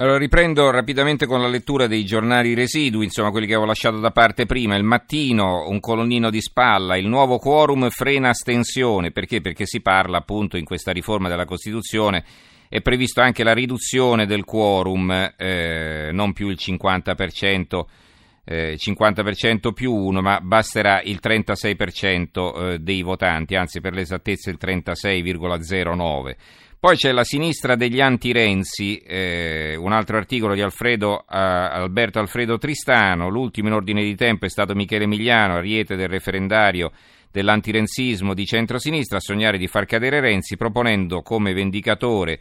Allora riprendo rapidamente con la lettura dei giornali residui, insomma quelli che avevo lasciato da parte prima. Il mattino, un colonnino di spalla, il nuovo quorum frena astensione. Perché? Perché si parla appunto in questa riforma della Costituzione è previsto anche la riduzione del quorum, eh, non più il 50%, eh, 50% più 1, ma basterà il 36% eh, dei votanti, anzi per l'esattezza il 36,09%. Poi c'è la sinistra degli anti-Renzi, eh, un altro articolo di Alfredo, uh, Alberto Alfredo Tristano, l'ultimo in ordine di tempo è stato Michele Emiliano, ariete del referendario dell'antirenzismo di centrosinistra, a sognare di far cadere Renzi proponendo come vendicatore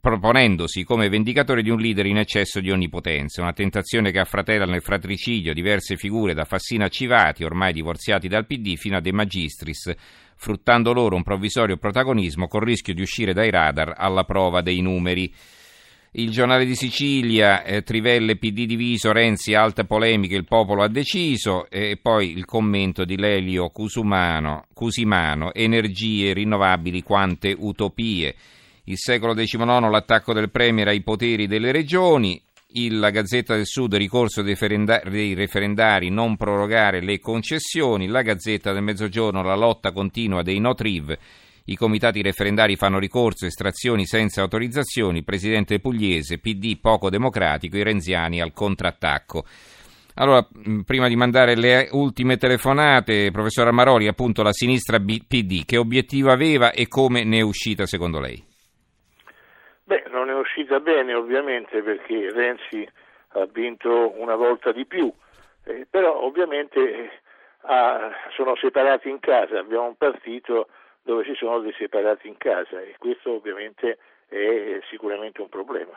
proponendosi come vendicatore di un leader in eccesso di onnipotenza, una tentazione che affratella nel fratricidio diverse figure da Fassina a Civati, ormai divorziati dal PD, fino a De Magistris, fruttando loro un provvisorio protagonismo col rischio di uscire dai radar alla prova dei numeri. Il giornale di Sicilia, eh, Trivelle PD diviso, Renzi alta polemica, il popolo ha deciso e poi il commento di Lelio Cusumano, Cusimano, energie rinnovabili quante utopie. Il secolo XIX, l'attacco del Premier ai poteri delle regioni, la Gazzetta del Sud, ricorso dei, referendari, dei referendari, non prorogare le concessioni, la Gazzetta del Mezzogiorno, la lotta continua dei no-triv, i comitati referendari fanno ricorso, estrazioni senza autorizzazioni, presidente pugliese, PD poco democratico, i renziani al contrattacco. Allora, prima di mandare le ultime telefonate, professor Amaroli, appunto la sinistra PD, che obiettivo aveva e come ne è uscita secondo lei? Beh, non è uscita bene ovviamente perché Renzi ha vinto una volta di più, eh, però ovviamente eh, ha, sono separati in casa, abbiamo un partito dove ci sono dei separati in casa e questo ovviamente è sicuramente un problema.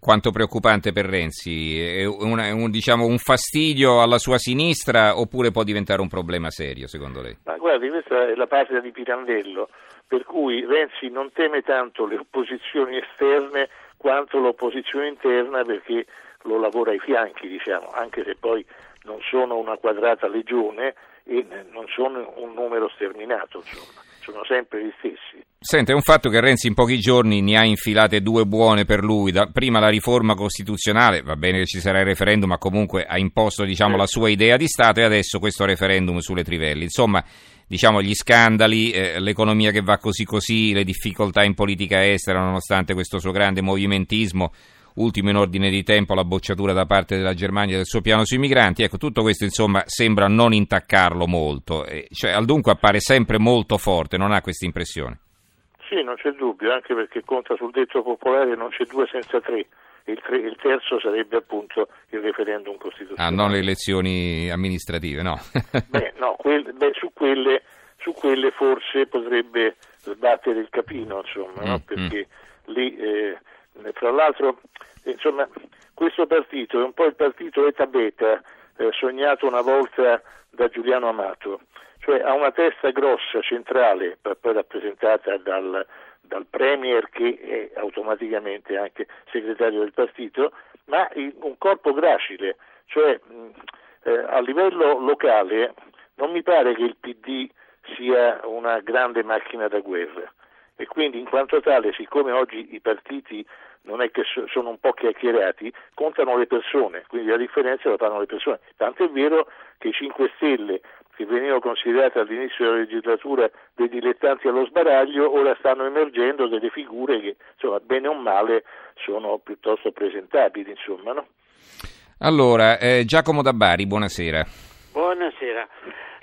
Quanto preoccupante per Renzi? È, una, è un, diciamo, un, fastidio alla sua sinistra oppure può diventare un problema serio secondo lei? Ma guardi, questa è la patria di Pirandello per cui Renzi non teme tanto le opposizioni esterne quanto l'opposizione interna perché lo lavora ai fianchi, diciamo, anche se poi non sono una quadrata legione e non sono un numero sterminato, insomma, sono sempre gli stessi. Senta, è un fatto che Renzi in pochi giorni ne ha infilate due buone per lui. Da, prima la riforma costituzionale, va bene che ci sarà il referendum, ma comunque ha imposto diciamo, la sua idea di Stato e adesso questo referendum sulle trivelle. Insomma, diciamo, gli scandali, eh, l'economia che va così così, le difficoltà in politica estera, nonostante questo suo grande movimentismo, ultimo in ordine di tempo la bocciatura da parte della Germania del suo piano sui migranti, ecco, tutto questo insomma sembra non intaccarlo molto, eh, cioè al dunque appare sempre molto forte, non ha questa impressione? Sì, non c'è dubbio, anche perché conta sul detto popolare non c'è due senza tre. Il, tre, il, terzo sarebbe appunto il referendum costituzionale. Ah, non le elezioni amministrative, no? beh, no quel, beh, su, quelle, su, quelle, forse potrebbe sbattere il capino, insomma, no? Mm, perché mm. lì, eh, fra l'altro, insomma, questo partito è un po' il partito Eta Beta, eh, sognato una volta da Giuliano Amato, cioè ha una testa grossa, centrale, poi rappresentata dal, dal Premier che è automaticamente anche segretario del partito, ma un corpo gracile, cioè eh, a livello locale non mi pare che il PD sia una grande macchina da guerra e quindi in quanto tale, siccome oggi i partiti non è che sono un po' chiacchierati, contano le persone, quindi la differenza la fanno le persone. Tanto è vero che i 5 Stelle che venivano considerate all'inizio della legislatura dei dilettanti allo sbaraglio, ora stanno emergendo delle figure che, insomma, bene o male, sono piuttosto presentabili, insomma, no? Allora, eh, Giacomo Dabbari, buonasera. Buonasera.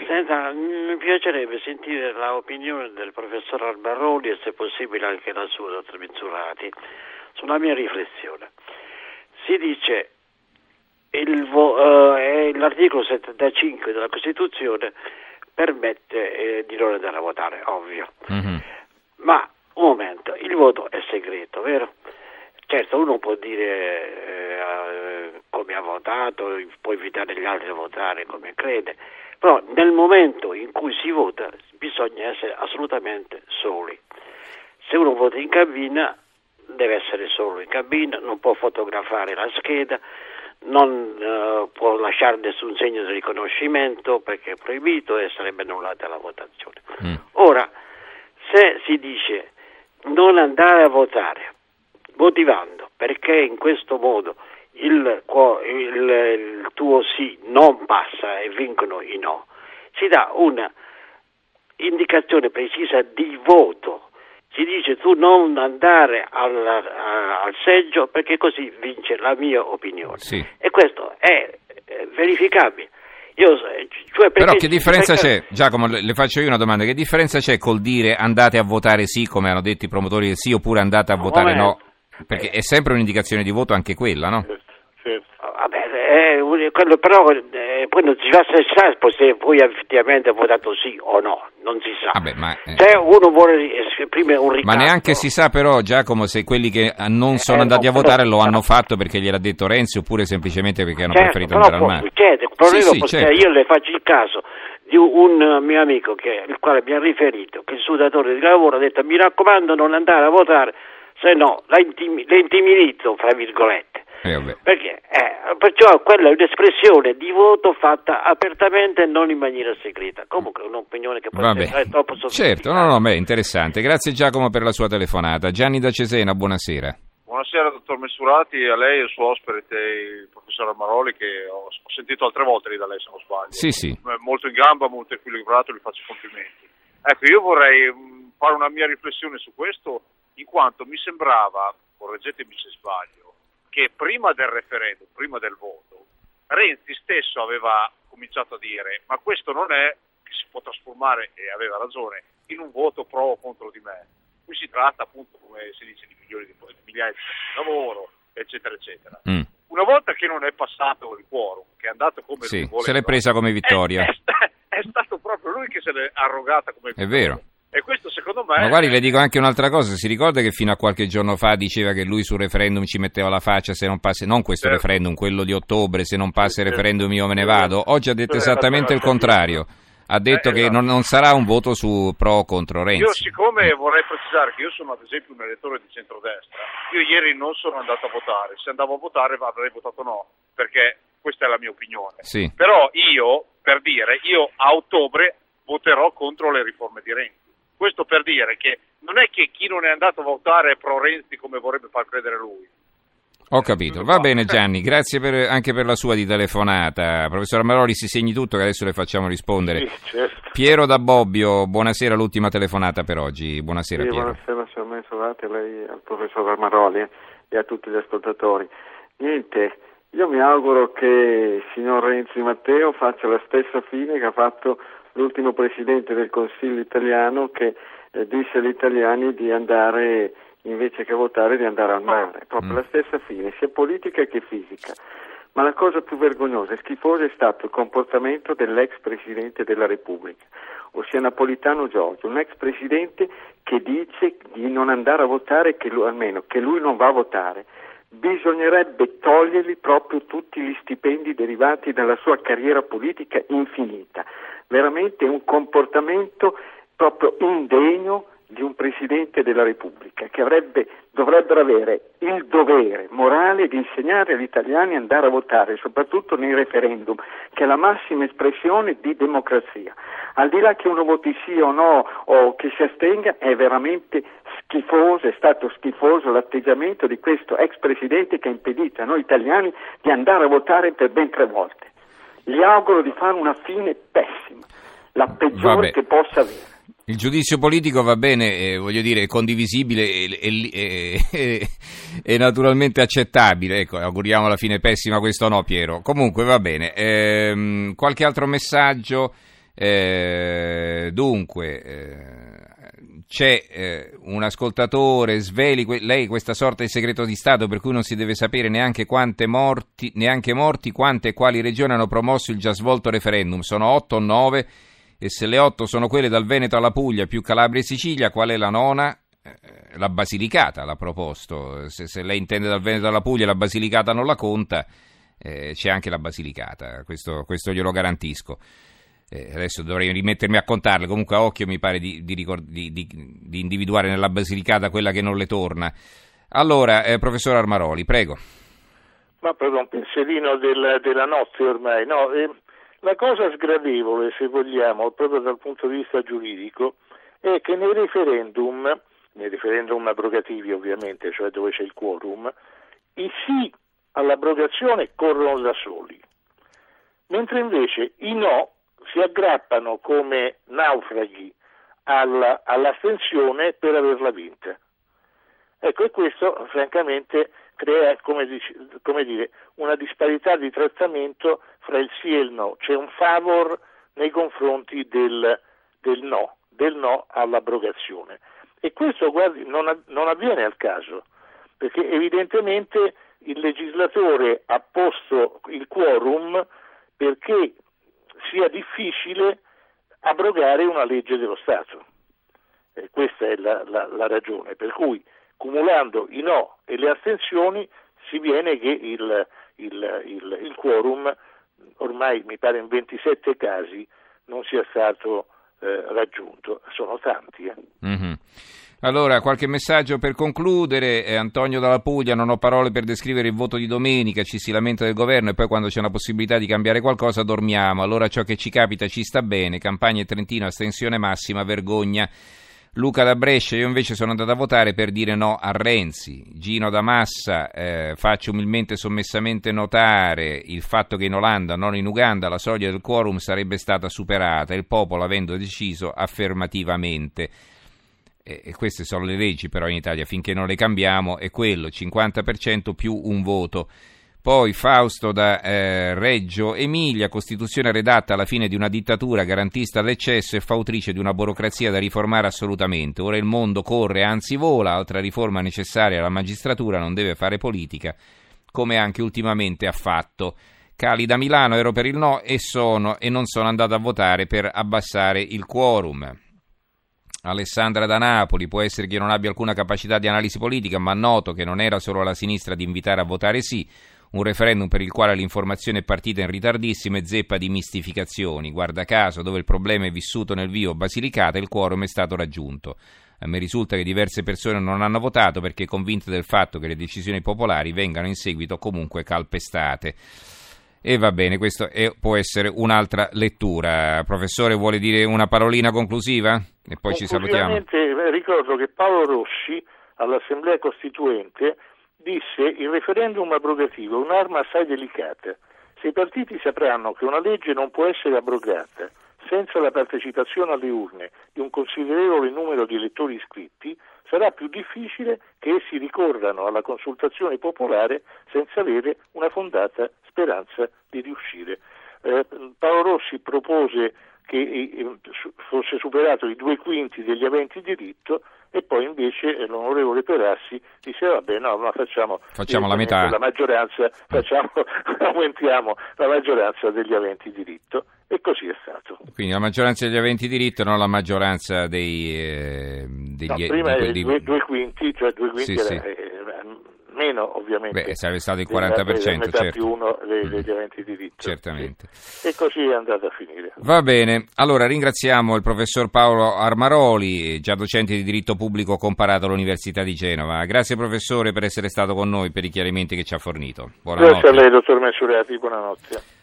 Senta, mi piacerebbe sentire l'opinione del professor Albaroli e se possibile anche la sua, dottor Mizzurati, sulla mia riflessione. Si dice vo- eh, l'articolo 75 della Costituzione permette eh, di non andare a votare, ovvio. Mm-hmm. Ma un momento, il voto è segreto, vero? Certo, uno può dire eh, come ha votato, può invitare gli altri a votare come crede, però nel momento in cui si vota bisogna essere assolutamente soli. Se uno vota in cabina deve essere solo in cabina, non può fotografare la scheda, non uh, può lasciare nessun segno di riconoscimento perché è proibito e sarebbe annullata la votazione. Mm. Ora, se si dice non andare a votare, motivando perché in questo modo il, il, il tuo sì non passa e vincono i no, si dà una indicazione precisa di voto. Si dice tu non andare al, al seggio perché così vince la mia opinione. Sì. E questo è verificabile. Io, cioè Però che differenza perché... c'è, Giacomo, le faccio io una domanda, che differenza c'è col dire andate a votare sì, come hanno detto i promotori del sì, oppure andate a votare no? Perché è sempre un'indicazione di voto anche quella, no? Vabbè, eh, quello però eh, poi non si sa se poi effettivamente votato sì o no, non si sa. Vabbè, ma, eh, se uno vuole esprimere un ricatto... Ma neanche si sa però, Giacomo, se quelli che non sono eh, andati no, a votare lo hanno fatto perché gliel'ha detto Renzi oppure semplicemente perché hanno certo, preferito andare al mare. Certo, sì, sì, certo. io le faccio il caso di un mio amico che, il quale mi ha riferito che il suo datore di lavoro ha detto mi raccomando non andare a votare se no la, intimi- la intimidito, fra virgolette. Eh, Perché, eh, perciò quella è un'espressione di voto fatta apertamente e non in maniera segreta. Comunque è un'opinione che può Vabbè. essere troppo Certo, no, no, beh, interessante. Grazie Giacomo per la sua telefonata. Gianni da Cesena, buonasera. Buonasera dottor Messurati, a lei e al suo ospite il professor Amaroli che ho, sentito altre volte lì da lei se non sbaglio. Sì, sì. Molto in gamba, molto equilibrato, gli faccio complimenti. Ecco, io vorrei mm, fare una mia riflessione su questo in quanto mi sembrava, correggetemi se sbaglio, che prima del referendum, prima del voto, Renzi stesso aveva cominciato a dire ma questo non è che si può trasformare, e aveva ragione, in un voto pro o contro di me. Qui si tratta appunto, come si dice, di milioni di, di migliaia di posti di lavoro, eccetera, eccetera. Mm. Una volta che non è passato il quorum, che è andato come sì, se l'è presa come vittoria. È, è, è, stato proprio lui che se l'è arrogata come vittoria. È vero. E questo secondo me... Ma guardi, le dico anche un'altra cosa, si ricorda che fino a qualche giorno fa diceva che lui sul referendum ci metteva la faccia se non passa, non questo certo. referendum, quello di ottobre, se non passa il referendum io me ne vado. Oggi ha detto esattamente il contrario. Ha detto eh, che esatto. non, non, sarà un voto su pro o contro Renzi. Io siccome vorrei precisare che io sono ad esempio un elettore di centrodestra, io ieri non sono andato a votare, se andavo a votare avrei votato no, perché questa è la mia opinione. Sì. Però io, per dire, io a ottobre voterò contro le riforme di Renzi. Questo per dire che non è che chi non è andato a votare è pro Renzi come vorrebbe far credere lui. Ho capito, va bene Gianni, grazie per, anche per la sua di telefonata. Professor Amaroli si segni tutto che adesso le facciamo rispondere. Sì, certo. Piero da Bobbio, buonasera, l'ultima telefonata per oggi. Buonasera sì, Piero. Buonasera signor Mensolati, a lei, al professor Amaroli e a tutti gli ascoltatori. Niente, io mi auguro che il signor Renzi Matteo faccia la stessa fine che ha fatto l'ultimo Presidente del Consiglio italiano che eh, disse agli italiani di andare, invece che votare, di andare al mare. Proprio mm. la stessa fine, sia politica che fisica. Ma la cosa più vergognosa e schifosa è stato il comportamento dell'ex Presidente della Repubblica, ossia Napolitano Giorgio, un ex Presidente che dice di non andare a votare, che lui, almeno che lui non va a votare bisognerebbe togliergli proprio tutti gli stipendi derivati dalla sua carriera politica infinita. Veramente un comportamento proprio indegno di un Presidente della Repubblica che avrebbe, dovrebbero avere il dovere morale di insegnare agli italiani ad andare a votare, soprattutto nei referendum, che è la massima espressione di democrazia. Al di là che uno voti sì o no o che si astenga, è veramente schifoso, è stato schifoso l'atteggiamento di questo ex Presidente che ha impedito a noi italiani di andare a votare per ben tre volte gli auguro di fare una fine pessima, la peggiore Vabbè. che possa avere. Il giudizio politico va bene, eh, voglio dire, è condivisibile e, naturalmente accettabile. Ecco, auguriamo la fine pessima, questo no, Piero. Comunque va bene. Ehm, qualche altro messaggio? Eh, dunque, eh, c'è eh, un ascoltatore, sveli que- lei questa sorta di segreto di Stato per cui non si deve sapere neanche quante morti, neanche morti, quante e quali regioni hanno promosso il già svolto referendum. Sono 8 o 9 e se le 8 sono quelle dal Veneto alla Puglia più Calabria e Sicilia, qual è la nona? Eh, la Basilicata l'ha proposto. Se, se, lei intende dal Veneto alla Puglia la Basilicata non la conta, eh, c'è anche la Basilicata, questo, questo glielo garantisco eh, adesso dovrei rimettermi a contarle, comunque a occhio mi pare di, di, di, di individuare nella Basilicata quella che non le torna. Allora, eh, professor Armaroli, prego. Ma proprio un pensierino del, della notte ormai. No, eh, la cosa sgradevole, se vogliamo, proprio dal punto di vista giuridico, è che nei referendum, nei referendum abrogativi ovviamente, cioè dove c'è il quorum, i sì all'abrogazione corrono da soli, mentre invece i no si aggrappano come naufraghi alla, all'astensione per averla vinta. Ecco, e questo francamente crea, come, dice, come dire, una disparità di trattamento fra il sì e il no, c'è un favor nei confronti del, del no, del no all'abrogazione. E questo guardi, non, non avviene al caso, perché evidentemente il legislatore ha posto il quorum perché sia difficile abrogare una legge dello Stato. E questa è la, la, la, ragione, per cui cumulando i no e le astensioni si viene che il, il, il, il quorum ormai mi pare in 27 casi non sia stato eh, raggiunto, sono tanti. Eh. Mm-hmm. Allora, qualche messaggio per concludere. Eh, Antonio dalla Puglia, non ho parole per descrivere il voto di domenica, ci si lamenta del governo e poi quando c'è una possibilità di cambiare qualcosa dormiamo. Allora ciò che ci capita ci sta bene. Campagna e Trentino, astensione massima, vergogna. Luca da Brescia, io invece sono andato a votare per dire no a Renzi. Gino da Massa, eh, faccio umilmente e sommessamente notare il fatto che in Olanda, non in Uganda, la soglia del quorum sarebbe stata superata, il popolo avendo deciso affermativamente. E queste sono le leggi però in Italia, finché non le cambiamo, è quello, 50% più un voto. Poi Fausto da eh, Reggio Emilia, Costituzione redatta alla fine di una dittatura garantista all'eccesso e fautrice di una burocrazia da riformare assolutamente. Ora il mondo corre, anzi vola, altra riforma necessaria alla magistratura non deve fare politica, come anche ultimamente ha fatto. Cali da Milano, ero per il no e, sono, e non sono andato a votare per abbassare il quorum. Alessandra da Napoli, può essere che non abbia alcuna capacità di analisi politica, ma noto che non era solo la sinistra di invitare a votare sì, un referendum per il quale l'informazione è partita in ritardissimo e zeppa di mistificazioni. Guarda caso, dove il problema è vissuto nel vivo Basilicata, il quorum è stato raggiunto. A me risulta che diverse persone non hanno votato perché convinte del fatto che le decisioni popolari vengano in seguito comunque calpestate. E va bene, questa può essere un'altra lettura. Professore, vuole dire una parolina conclusiva? E poi ci salutiamo. Ricordo che Paolo Rossi all'Assemblea Costituente disse il referendum abrogativo è un'arma assai delicata. Se i partiti sapranno che una legge non può essere abrogata senza la partecipazione alle urne di un considerevole numero di elettori iscritti, sarà più difficile che essi ricorrano alla consultazione popolare senza avere una fondata speranza di riuscire. Eh, Paolo Rossi propose che eh, fosse superato i due quinti degli aventi diritto e poi invece eh, l'onorevole Perassi disse vabbè no ma facciamo, facciamo la metà. la maggioranza facciamo, aumentiamo la maggioranza degli aventi diritto. E così è stato. Quindi la maggioranza degli aventi diritto non la maggioranza dei, eh, degli no, prima di, due, due, quinti cioè due quinti sì, era, sì. Meno ovviamente. Beh, sarebbe stato il 40%, metà certo. più uno dei, degli aventi diritto. Certamente. Sì. E così è andata a finire. Va bene, allora ringraziamo il professor Paolo Armaroli, già docente di diritto pubblico comparato all'Università di Genova. Grazie professore per essere stato con noi, per i chiarimenti che ci ha fornito. Buonanotte. Grazie a lei, dottor Messurati, buonanotte.